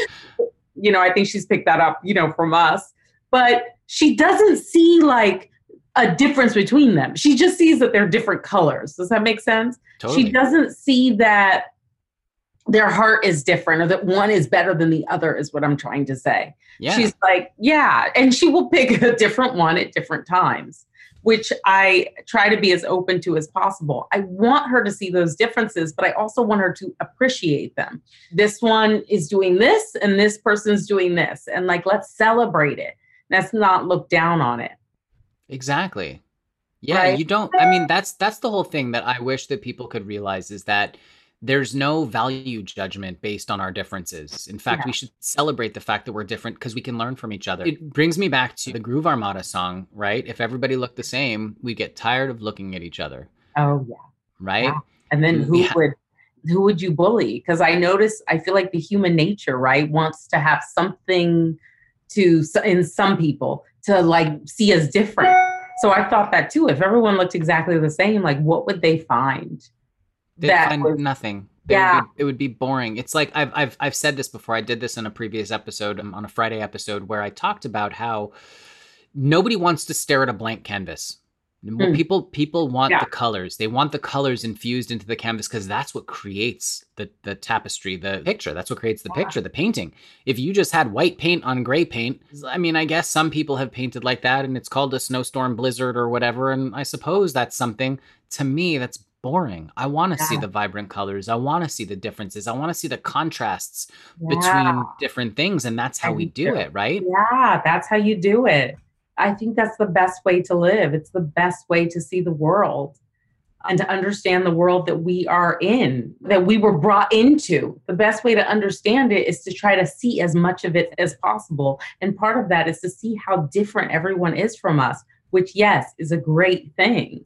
you know, I think she's picked that up, you know, from us but she doesn't see like a difference between them. She just sees that they're different colors. Does that make sense? Totally. She doesn't see that their heart is different or that one is better than the other is what I'm trying to say. Yeah. She's like, yeah, and she will pick a different one at different times, which I try to be as open to as possible. I want her to see those differences, but I also want her to appreciate them. This one is doing this and this person's doing this and like let's celebrate it Let's not look down on it. Exactly. Yeah, right? you don't I mean that's that's the whole thing that I wish that people could realize is that there's no value judgment based on our differences. In fact, yeah. we should celebrate the fact that we're different because we can learn from each other. It brings me back to the Groove Armada song, right? If everybody looked the same, we get tired of looking at each other. Oh yeah. Right? Yeah. And then mm, who yeah. would who would you bully? Because I notice I feel like the human nature, right, wants to have something to in some people to like see as different. So I thought that too. If everyone looked exactly the same, like what would they find? They'd that find was- nothing. They Yeah. would be, it would be boring. It's like I've I've I've said this before. I did this in a previous episode um, on a Friday episode where I talked about how nobody wants to stare at a blank canvas. Well, Hmm. People people want Yeah. the colors. They want the colors infused into the canvas because that's what creates the the tapestry, the picture. That's what creates the Yeah. picture, the painting. If you just had white paint on gray paint, I mean, I guess some people have painted like that, and it's called a snowstorm blizzard or whatever. And I suppose that's something to me that's boring. I want to see the vibrant colors. I want to see the differences. I want to see the contrasts Yeah. between different things, and that's how we do it, right? Yeah, that's how you do it. I think that's the best way to live. It's the best way to see the world and to understand the world that we are in, that we were brought into. The best way to understand it is to try to see as much of it as possible. And part of that is to see how different everyone is from us, which, yes, is a great thing.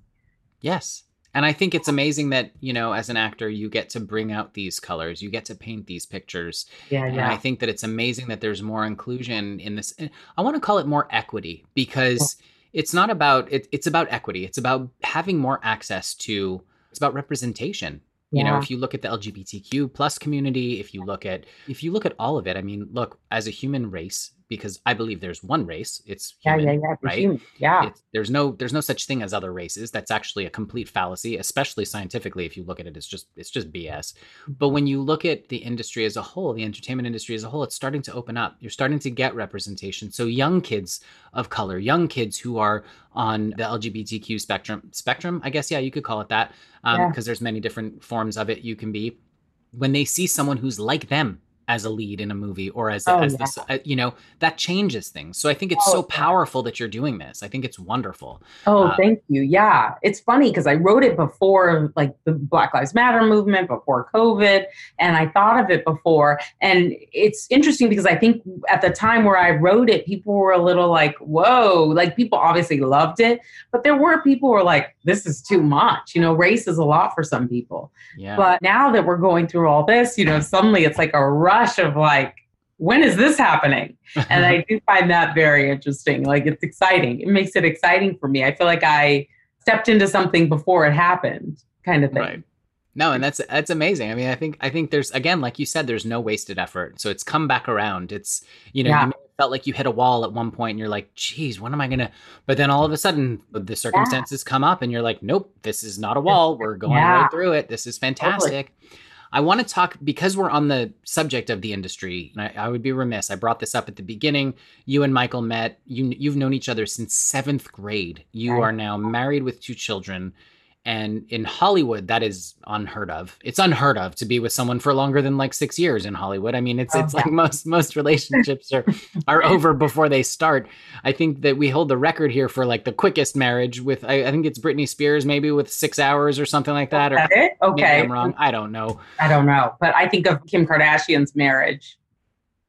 Yes. And I think it's amazing that, you know, as an actor, you get to bring out these colors, you get to paint these pictures. Yeah, yeah. And I think that it's amazing that there's more inclusion in this. eh, I want to call it more equity because it's not about it, it's about equity. It's about having more access to it's about representation. You know, if you look at the LGBTQ plus community, if you look at if you look at all of it, I mean, look, as a human race, because I believe there's one race, it's Yeah, human, yeah, yeah. the right? human- Yeah. It's, there's no there's no such thing as other races. That's actually a complete fallacy, especially scientifically. If you look at it, it's just it's just BS. But when you look at the industry as a whole, the entertainment industry as a whole, it's starting to open up. You're starting to get representation. So young kids of color, young kids who are on the LGBTQ spectrum spectrum, I guess yeah, you could call it that, because Yeah. there's many different forms of it you can be. When they see someone who's like them as a lead in a movie or as, Oh, as yeah. this, uh, you know, that changes things. So I think it's Oh, so powerful that you're doing this. I think it's wonderful. Oh, Uh, thank you. Yeah. It's funny because I wrote it before like the Black Lives Matter movement, before COVID, and I thought of it before. And it's interesting because I think at the time where I wrote it, people were a little like, whoa, like people obviously loved it, but there were people who were like, this is too much. You know, race is a lot for some people. Yeah. But now that we're going through all this, you know, suddenly it's like a rush of like, when is this happening? and I do find that very interesting. Like it's exciting. It makes it exciting for me. I feel like I stepped into something before it happened, kind of thing. Right. No, and that's that's amazing. I mean, I think I think there's again, like you said, there's no wasted effort. So it's come back around. It's you know, Yeah. you may have felt like you hit a wall at one point, and you're like, "Geez, when am I gonna?" But then all of a sudden, the circumstances come up, and you're like, "Nope, this is not a wall. We're going Yeah. right through it. This is fantastic." I want to talk because we're on the subject of the industry. And I, I would be remiss. I brought this up at the beginning. You and Michael met. You you've known each other since seventh grade. You Right. are now married with two children. And in Hollywood, that is unheard of. It's unheard of to be with someone for longer than like six years in Hollywood. I mean, it's Oh, it's yeah. like most most relationships are are over before they start. I think that we hold the record here for like the quickest marriage with I, I think it's Britney Spears maybe with six hours or something like that. Or that it? maybe Okay. I'm wrong. I don't know I don't know. But I think of Kim Kardashian's marriage.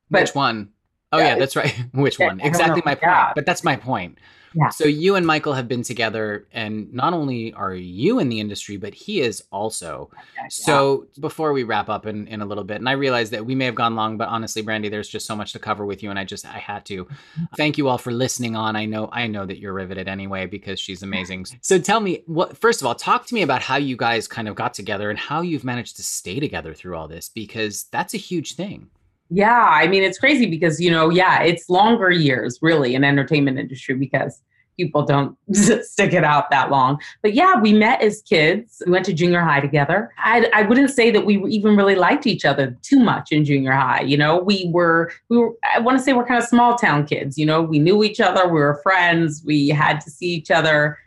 But which one. Oh Yeah, yeah, that's right. Which one? Exactly my point. But that's my point. Yeah. So you and Michael have been together, and not only are you in the industry, but he is also. yeah. So before we wrap up in, in a little bit, and I realize that we may have gone long, but honestly, Brandee, there's just so much to cover with you, and I just I had to. Thank you all for listening on. I know I know that you're riveted anyway because she's amazing. So tell me what first of all, talk to me about how you guys kind of got together and how you've managed to stay together through all this because that's a huge thing. Yeah, I mean it's crazy because you know, yeah, it's longer years really in entertainment industry because people don't stick it out that long. But yeah, we met as kids. We went to junior high together. I, I wouldn't say that we even really liked each other too much in junior high. You know, we were we were I want to say we're kind of small town kids. You know, we knew each other. We were friends. We had to see each other.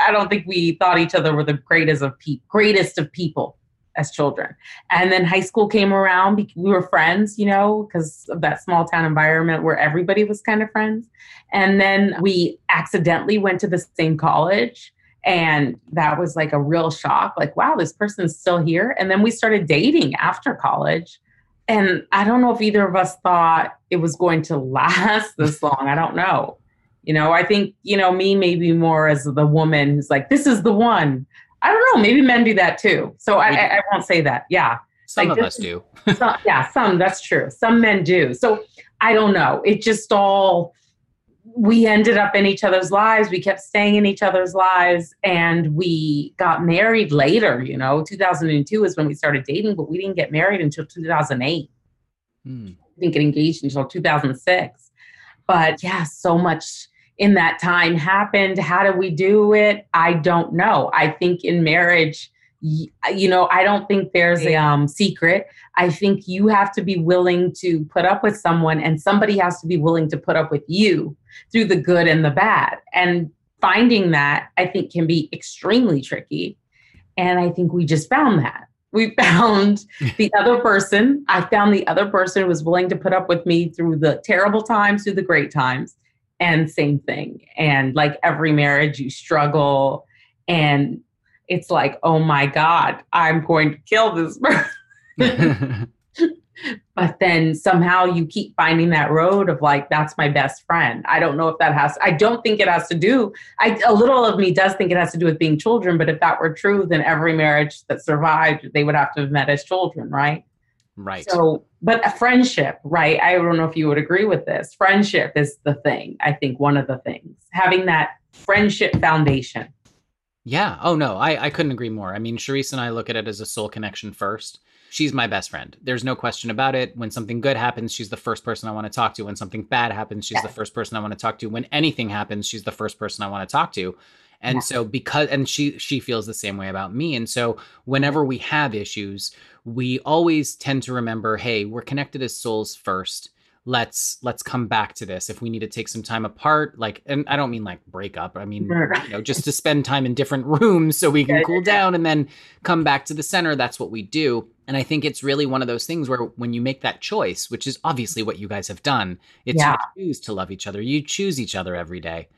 I don't think we thought each other were the greatest of pe- greatest of people as children. And then high school came around. We were friends, you know, because of that small town environment where everybody was kind of friends. And then we accidentally went to the same college. And that was like a real shock like, wow, this person's still here. And then we started dating after college. And I don't know if either of us thought it was going to last this long. I don't know. You know, I think, you know, me maybe more as the woman who's like, this is the one. I don't know. Maybe men do that too. So I, I, I won't say that. Yeah. Some Like of this us do. some, yeah, some, that's true. Some men do. So I don't know. It just all, we ended up in each other's lives. We kept staying in each other's lives and we got married later. You know, 2002 is when we started dating, but we didn't get married until 2008. Hmm. We didn't get engaged until 2006. But yeah, so much in that time happened. How do we do it? I don't know. I think in marriage, you know, I don't think there's a um, secret. I think you have to be willing to put up with someone, and somebody has to be willing to put up with you through the good and the bad. And finding that, I think, can be extremely tricky. And I think we just found that. We found the other person. I found the other person was willing to put up with me through the terrible times, through the great times and same thing. And like every marriage, you struggle, and it's like, oh my God, I'm going to kill this person. but then somehow you keep finding that road of like that's my best friend i don't know if that has i don't think it has to do i a little of me does think it has to do with being children but if that were true then every marriage that survived they would have to have met as children right Right. So, but a friendship, right? I don't know if you would agree with this. Friendship is the thing. I think one of the things having that friendship foundation. Yeah. Oh no, I I couldn't agree more. I mean, Charisse and I look at it as a soul connection first. She's my best friend. There's no question about it. When something good happens, she's the first person I want to talk to. When something bad happens, she's the first person I want to talk to. When anything happens, she's the first person I want to talk to. And yeah. so because and she she feels the same way about me. And so whenever we have issues, we always tend to remember, hey, we're connected as souls first. Let's let's come back to this. If we need to take some time apart, like and I don't mean like break up. I mean, you know, just to spend time in different rooms so we can cool down and then come back to the center. That's what we do. And I think it's really one of those things where when you make that choice, which is obviously what you guys have done, it's yeah. you choose to love each other. You choose each other every day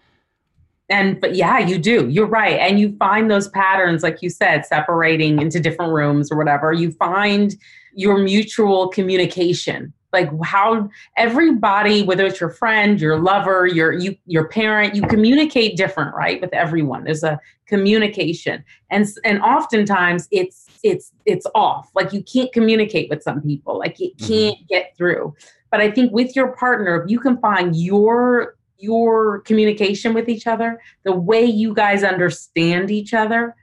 and but yeah you do. You're right. And you find those patterns like you said separating into different rooms or whatever. You find your mutual communication. Like how everybody whether it's your friend your lover your you your parent you communicate different right with everyone. There's a communication. And and oftentimes it's it's it's off. Like you can't communicate with some people. Like you mm-hmm. can't get through. But i think with your partner if you can find your your communication with each other, the way you guys understand each other,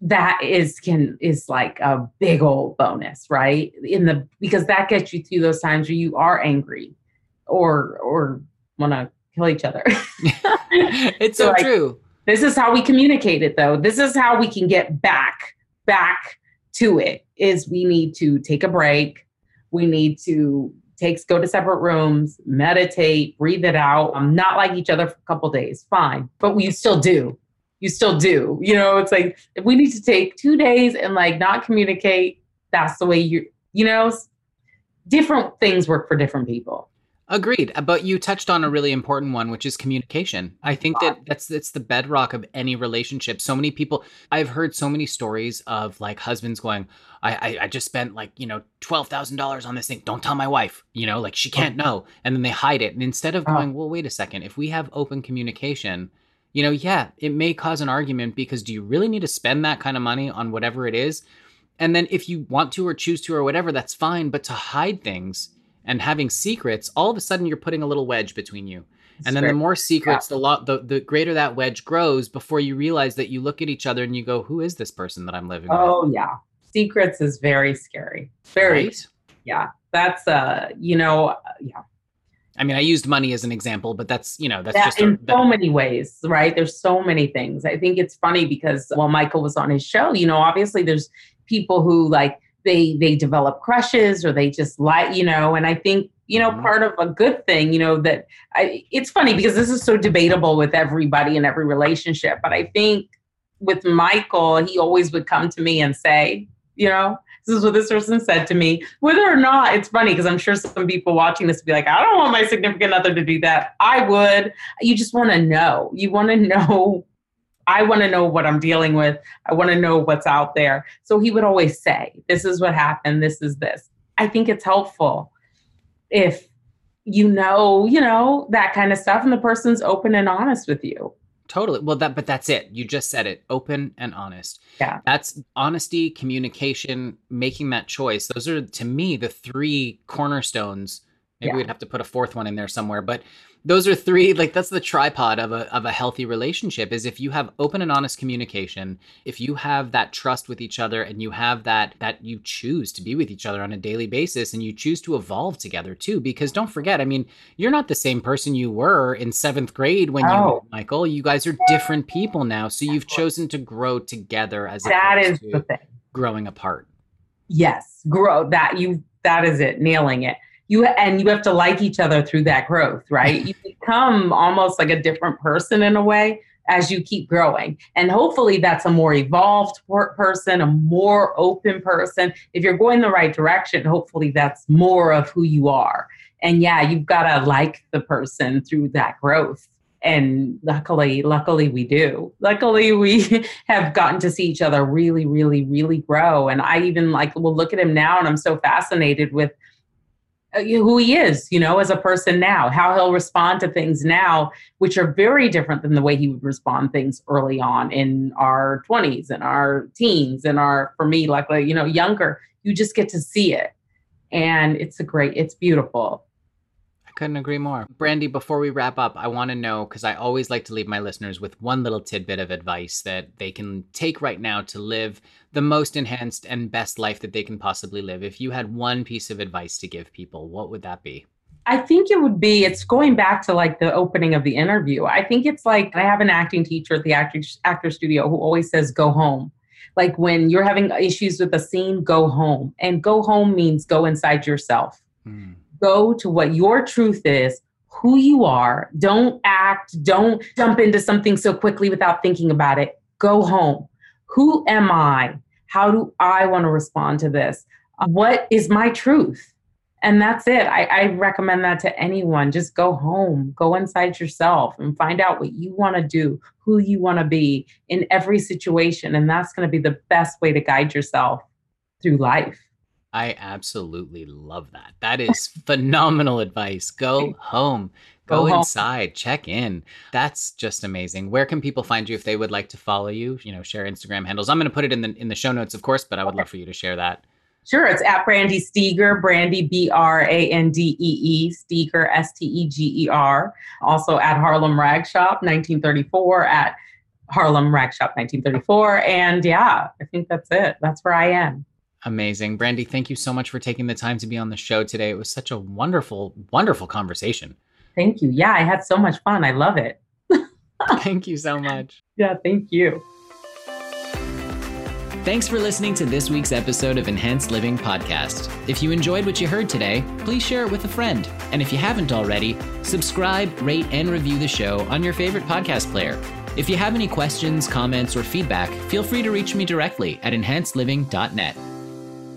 that is can is like a big old bonus, right? In the because that gets you through those times where you are angry or or want to kill each other. it's so, so like, true. This is how we communicate it though. This is how we can get back back to it is we need to take a break. We need to takes go to separate rooms, meditate, breathe it out. I'm not like each other for a couple days, fine. But you still do. You still do. You know, it's like if we need to take two days and like not communicate, that's the way you you know, different things work for different people. Agreed, uh, but you touched on a really important one, which is communication. I think that that's that's the bedrock of any relationship. So many people, I've heard so many stories of like husbands going, "I I, I just spent like you know twelve thousand dollars on this thing. Don't tell my wife. You know, like she can't know." And then they hide it. And instead of going, "Well, wait a second. If we have open communication, you know, yeah, it may cause an argument because do you really need to spend that kind of money on whatever it is?" And then if you want to or choose to or whatever, that's fine. But to hide things and having secrets, all of a sudden you're putting a little wedge between you. And then the more secrets, yeah. the lot, the, the greater that wedge grows before you realize that you look at each other and you go, "Who is this person that I'm living oh, with?" Oh yeah, secrets is very scary. Very, right? yeah. That's uh, you know, uh, yeah. I mean, I used money as an example, but that's you know that's just in a, so many ways, right? There's so many things. I think it's funny because while Michael was on his show, you know, obviously there's people who like they they develop crushes or they just like you know and i think you know mm-hmm. part of a good thing you know that I, it's funny because this is so debatable with everybody in every relationship but i think with michael he always would come to me and say you know this is what this person said to me. Whether or not it's funny because i'm sure some people watching this would be like i don't want my significant other to do that. I would. You just want to know. You want to know I want to know what I'm dealing with. I want to know what's out there. So he would always say, This is what happened. This is this. I think it's helpful if you know, you know, that kind of stuff and the person's open and honest with you. Totally. Well, that, but that's it. You just said it open and honest. Yeah. That's honesty, communication, making that choice. Those are, to me, the three cornerstones Maybe yeah. we'd have to put a fourth one in there somewhere. But those are three like that's the tripod of a of a healthy relationship is if you have open and honest communication, if you have that trust with each other and you have that that you choose to be with each other on a daily basis and you choose to evolve together too because don't forget, I mean, you're not the same person you were in 7th grade when oh. you met oh. Michael. You guys are different people now, so you've chosen to grow together as That is the thing. growing apart. Yes, grow that you that is it, nailing it you and you have to like each other through that growth right? You become almost like a different person in a way as you keep growing. And hopefully that's a more evolved person a more open person. If you're going the right direction hopefully that's more of who you are. And yeah you've got to like the person through that growth. And luckily luckily we do. Luckily we have gotten to see each other really really really grow. And i even like will look at him now and i'm so fascinated with Uh, who he is, you know, as a person now, how he'll respond to things now, which are very different than the way he would respond things early on in our 20s and our teens and our, for me, like, you know, younger. You just get to see it. And it's a great, it's beautiful. Couldn't agree more. Brandee, before we wrap up, I want to know because I always like to leave my listeners with one little tidbit of advice that they can take right now to live the most enhanced and best life that they can possibly live. If you had one piece of advice to give people, what would that be? I think it would be, it's going back to like the opening of the interview. I think it's like I have an acting teacher at the actor, actor studio who always says, go home. Like when you're having issues with a scene, go home. And go home means go inside yourself. Mm go to what your truth is, who you are. Don't act, don't jump into something so quickly without thinking about it. Go home. Who am I? How do I want to respond to this? What is my truth? And that's it. I, I, recommend that to anyone. Just go home, go inside yourself and find out what you want to do, who you want to be in every situation. And that's going to be the best way to guide yourself through life. I absolutely love that. That is phenomenal advice. Go home, go, go inside, home. check in. That's just amazing. Where can people find you if they would like to follow you? You know, share Instagram handles. I'm going to put it in the in the show notes, of course, but I would love for you to share that. Sure, it's at Brandee Steger, Brandee B R A N D E E, Steger S T E G E R. Also at Harlem Rag Shop, 1934 at Harlem Rag Shop, 1934. And yeah, I think that's it. That's where I am. Amazing. Brandee, thank you so much for taking the time to be on the show today. It was such a wonderful, wonderful conversation. Thank you. Yeah, I had so much fun. I love it. thank you so much. Yeah, thank you. Thanks for listening to this week's episode of Enhanced Living Podcast. If you enjoyed what you heard today, please share it with a friend. And if you haven't already, subscribe, rate, and review the show on your favorite podcast player. If you have any questions, comments, or feedback, feel free to reach me directly at enhancedliving.net.